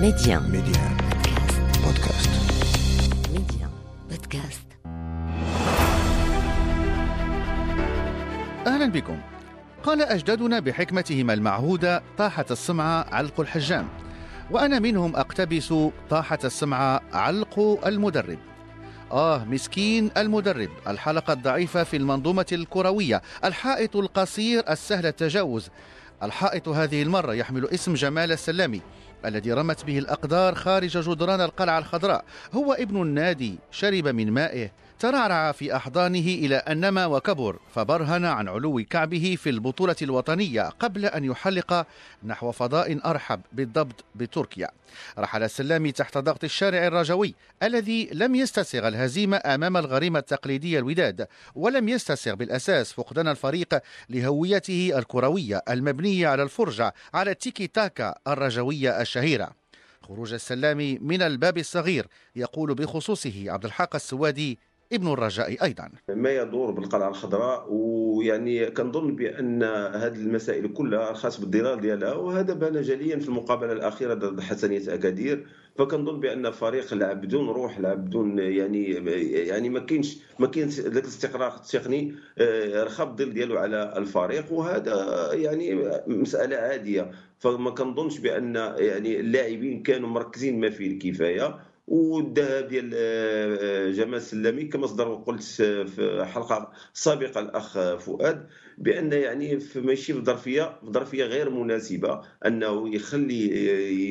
ميديان ميديان بودكاست ميديان بودكاست أهلا بكم. قال أجدادنا بحكمتهم المعهودة طاحت السمعة علق الحجام وأنا منهم أقتبس طاحت السمعة علق المدرب. آه مسكين المدرب الحلقة الضعيفة في المنظومة الكروية الحائط القصير السهل التجاوز. الحائط هذه المرة يحمل اسم جمال السلامي. الذي رمت به الأقدار خارج جدران القلعة الخضراء. هو ابن النادي شرب من مائه. ترعرع في أحضانه إلى أن نما وكبر فبرهن عن علو كعبه في البطولة الوطنية قبل أن يحلق نحو فضاء أرحب بالضبط بتركيا. رحل السلامي تحت ضغط الشارع الرجوي الذي لم يستسغ الهزيمة أمام الغريمة التقليدية الوداد ولم يستسغ بالأساس فقدان الفريق لهويته الكروية المبنية على الفرجة على التيكي تاكا الرجوية الشهيرة. خروج السلامي من الباب الصغير يقول بخصوصه عبد الحق السوادي ابن الرجاء أيضا. ما يدور بالقلعة الخضراء ويعني كنظن بأن هذه المسائل كلها خاص بالضرار ديالها وهذا بان جليا في المقابلة الأخيرة ضد حسنيه اكادير فكنظن بأن الفريق لعب بدون روح لعب بدون يعني يعني ما كاينش ما كاينش ذاك الاستقرار التقني آه، رخى الظل ديالو على الفريق. وهذا يعني مسألة عادية. فما كنظنش بأن يعني اللاعبين كانوا مركزين ما فيه الكفاية. والذهاب ديال آه، جمال السلامي كما صدر قلت في حلقة سابقة الأخ فؤاد بأن يعني ماشي في ظرفية في ظرفية غير مناسبة أنه يخلي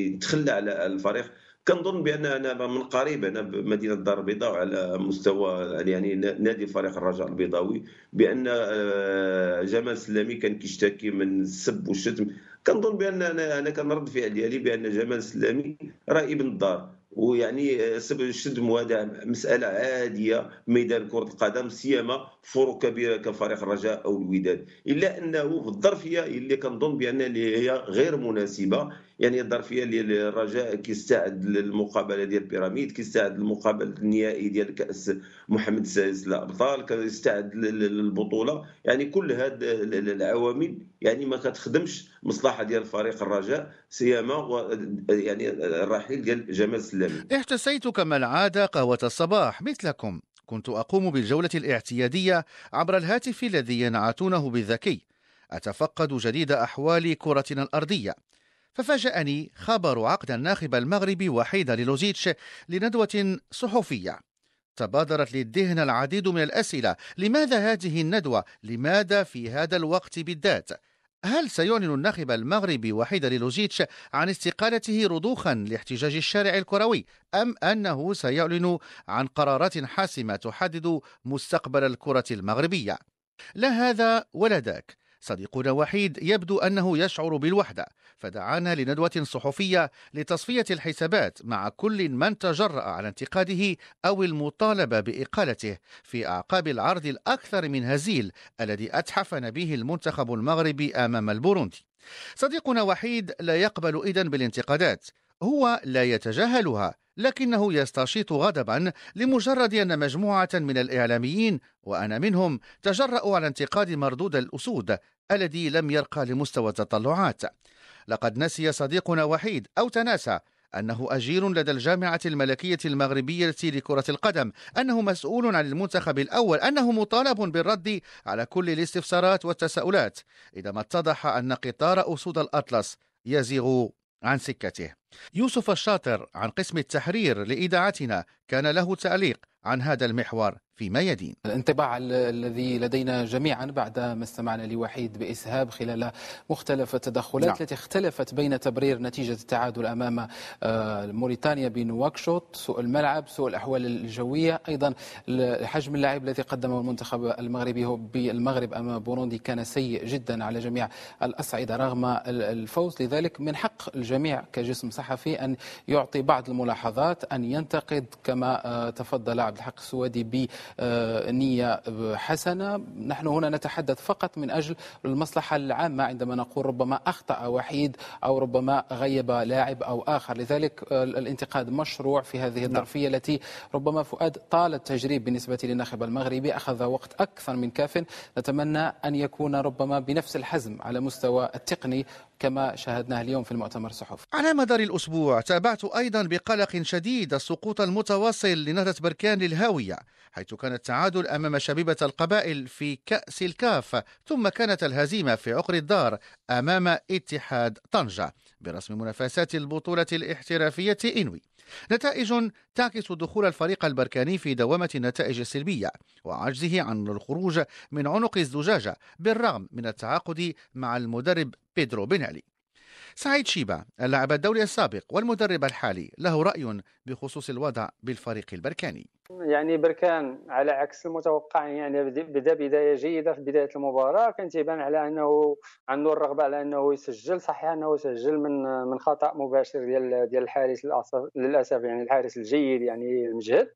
يتخلى على الفريق. كنظن بأن أنا من قريب أنا بمدينة الدار البيضاء وعلى مستوى يعني نادي فريق الرجاء البيضاوي بأن آه، جمال السلامي كان كيشتكي من السب والشتم. كنظن بأن أنا أنا كان رد فعل ديالي بأن جمال السلامي راه ابن الدار. ويعني سبب الشد هذا مسألة عادية ميدان كرة القدم سيما فروق كبيرة كفريق الرجاء أو الوداد. إلا أنه في الظرفية اللي كنظن بأن هي غير مناسبة يعني الظرفية اللي الرجاء كيستعد للمقابلة ديال بيراميد كيستعد للمقابلة النهائي ديال كأس محمد السادس للابطال كيستعد للبطولة. يعني كل هاد العوامل يعني ما كتخدمش مصلحة ديال فريق الرجاء سيما يعني الرحيل ديال جمال السلامي احتسيت كما العادة قهوة الصباح مثلكم. كنت أقوم بالجولة الاعتيادية عبر الهاتف الذي ينعتونه بالذكي أتفقد جديد أحوال كرتنا الأرضية. ففاجأني خبر عقد الناخب المغربي وحيد ليلوزيتش لندوة صحفية تبادرت للذهن العديد من الأسئلة لماذا هذه الندوة؟ لماذا في هذا الوقت بالذات؟ هل سيعلن الناخب المغربي وحيد ليلوزيتش عن استقالته رضوخا لاحتجاج الشارع الكروي أم أنه سيعلن عن قرارات حاسمة تحدد مستقبل الكرة المغربية؟ لا هذا ولا ذاك صديقنا وحيد يبدو أنه يشعر بالوحدة فدعانا لندوة صحفية لتصفية الحسابات مع كل من تجرأ على انتقاده أو المطالبة بإقالته في أعقاب العرض الأكثر من هزيل الذي أتحفن به المنتخب المغربي أمام البوروندي. صديقنا وحيد لا يقبل إذن بالانتقادات هو لا يتجاهلها لكنه يستشيط غضبا لمجرد أن مجموعة من الإعلاميين وأنا منهم تجرأوا على انتقاد مردود الأسود الذي لم يرقى لمستوى التطلعات. لقد نسي صديقنا وحيد أو تناسى أنه أجير لدى الجامعة الملكية المغربية لكرة القدم أنه مسؤول عن المنتخب الأول أنه مطالب بالرد على كل الاستفسارات والتساؤلات. إذا ما اتضح أن قطار أسود الأطلس يزيغ عن سكته. يوسف الشاطر عن قسم التحرير لإذاعتنا كان له تعليق عن هذا المحور. فيما يدين. الانطباع ال- الذي لدينا جميعا بعد ما استمعنا لوحيد بإسهاب خلال مختلف التدخلات نعم. التي اختلفت بين تبرير نتيجة التعادل أمام آه، موريتانيا بنواكشوط سوء الملعب سوء الأحوال الجوية. أيضا حجم اللاعب الذي قدمه المنتخب المغربي هو بالمغرب أمام بوروندي كان سيء جدا على جميع الأصعدة رغم ال- الفوز. لذلك من حق الجميع كجسم صحفي أن يعطي بعض الملاحظات أن ينتقد كما آه، تفضل عبد الحق السوادي بنية حسنة. نحن هنا نتحدث فقط من أجل المصلحة العامة عندما نقول ربما أخطأ وحيد أو ربما غيب لاعب أو آخر. لذلك آه، الانتقاد مشروع في هذه الظرفية التي ربما فؤاد طال التجريب بالنسبة للناخب المغربي. أخذ وقت أكثر من كاف. نتمنى أن يكون ربما بنفس الحزم على مستوى التقني كما شاهدناه اليوم في المؤتمر الصحفي. على مدار الأسبوع تابعت أيضا بقلق شديد السقوط المتواصل لنهضة بركان للهاوية حيث كان التعادل أمام شبيبة القبائل في كأس الكاف ثم كانت الهزيمة في عقر الدار أمام اتحاد طنجة برسم منافسات البطولة الاحترافية إنوي. نتائج تعكس دخول الفريق البركاني في دوامة النتائج السلبية وعجزه عن الخروج من عنق الزجاجة بالرغم من التعاقد مع المدرب بيدرو بنالي سعيد شيبة اللاعب الدولي السابق والمدرب الحالي له رأي بخصوص الوضع بالفريق البركاني. يعني بركان على عكس المتوقع يعني بدا بداية جيدة في بداية المباراة كان تيبان على أنه عنده الرغبة على أنه يسجل صحيح أنه سجل من من خطأ مباشر ديال ديال الحارس للأسف يعني الحارس الجيد يعني المجهد.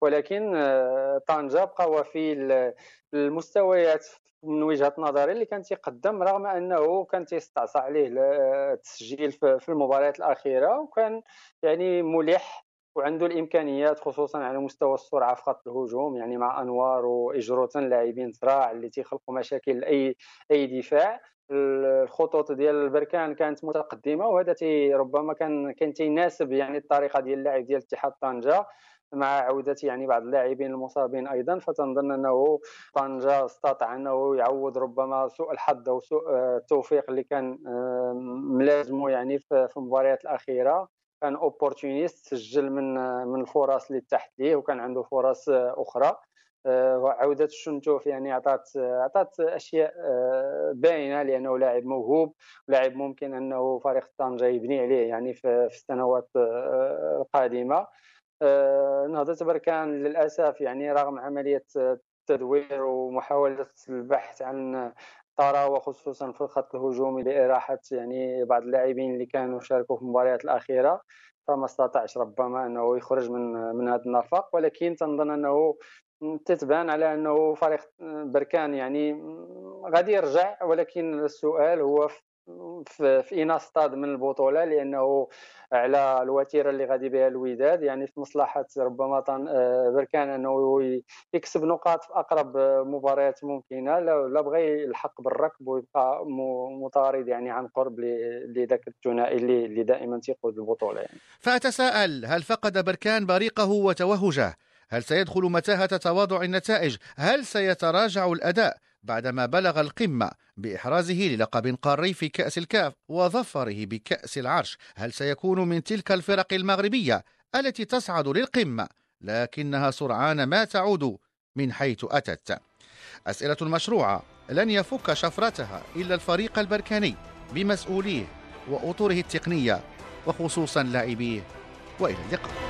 ولكن آه، طنجة بقى في المستويات من وجهة نظري اللي كان تيقدم رغم أنه كان تيستعصى عليه التسجيل في المباريات الأخيرة وكان يعني ملح وعنده الإمكانيات خصوصا على مستوى السرعة في خط الهجوم يعني مع أنوار واجروتن لاعبين صراع اللي تيخلقوا مشاكل لاي أي دفاع. الخطوط ديال البركان كانت متقدمة وهذا ربما كان كان تيناسب يعني الطريقة ديال اللاعب ديال اتحاد طنجة. مع عودة يعني بعض اللاعبين المصابين أيضا فتنظن أنه طنجة استطاع أنه يعوض ربما سوء الحظ أو سوء التوفيق اللي كان ملازمه يعني في المباريات الأخيرة. كان اوبورتونيست سجل من من الفرص اللي تحت ليه وكان عنده فرص أخرى. آه، عودة الشنتوف يعني عطات عطات أشياء آه، باينة لأنه لاعب موهوب لاعب ممكن أنه فريق طنجة يبني عليه يعني في السنوات آه، القادمة. نهضه بركان للأسف يعني رغم عملية التدوير ومحاولة البحث عن طراوه خصوصا في الخط الهجومي لإراحة يعني بعض اللاعبين اللي كانوا شاركوا في المباريات الأخيرة فما استطاعش ربما إنه يخرج من من هذا النفق ولكن تنظن إنه تتبان على إنه فريق بركان يعني غادي يرجع. ولكن السؤال هو في, في اين ستاد من البطولة لأنه على الوتيرة اللي غادي بها الوداد يعني في مصلحة ربما آه، بركان أنه يكسب نقاط في أقرب مباريات ممكنة لا بغى يلحق بالركب ويبقى مطارد يعني عن قرب لذاك الثنائي اللي, اللي دائما تيقود البطولة يعني. فأتساءل هل فقد بركان بريقه وتوهجه؟ هل سيدخل متاهة تواضع النتائج؟ هل سيتراجع الأداء؟ بعدما بلغ القمة بإحرازه للقب قاري في كأس الكاف وظفره بكأس العرش. هل سيكون من تلك الفرق المغربية التي تصعد للقمة؟ لكنها سرعان ما تعود من حيث أتت. أسئلة مشروعة. لن يفك شفرتها إلا الفريق البركاني بمسؤوليه وأطوره التقنية وخصوصا لاعبيه. وإلى اللقاء.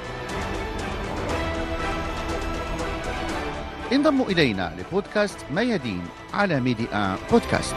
انضموا إلينا لبودكاست ميادين على ميدي آن بودكاست.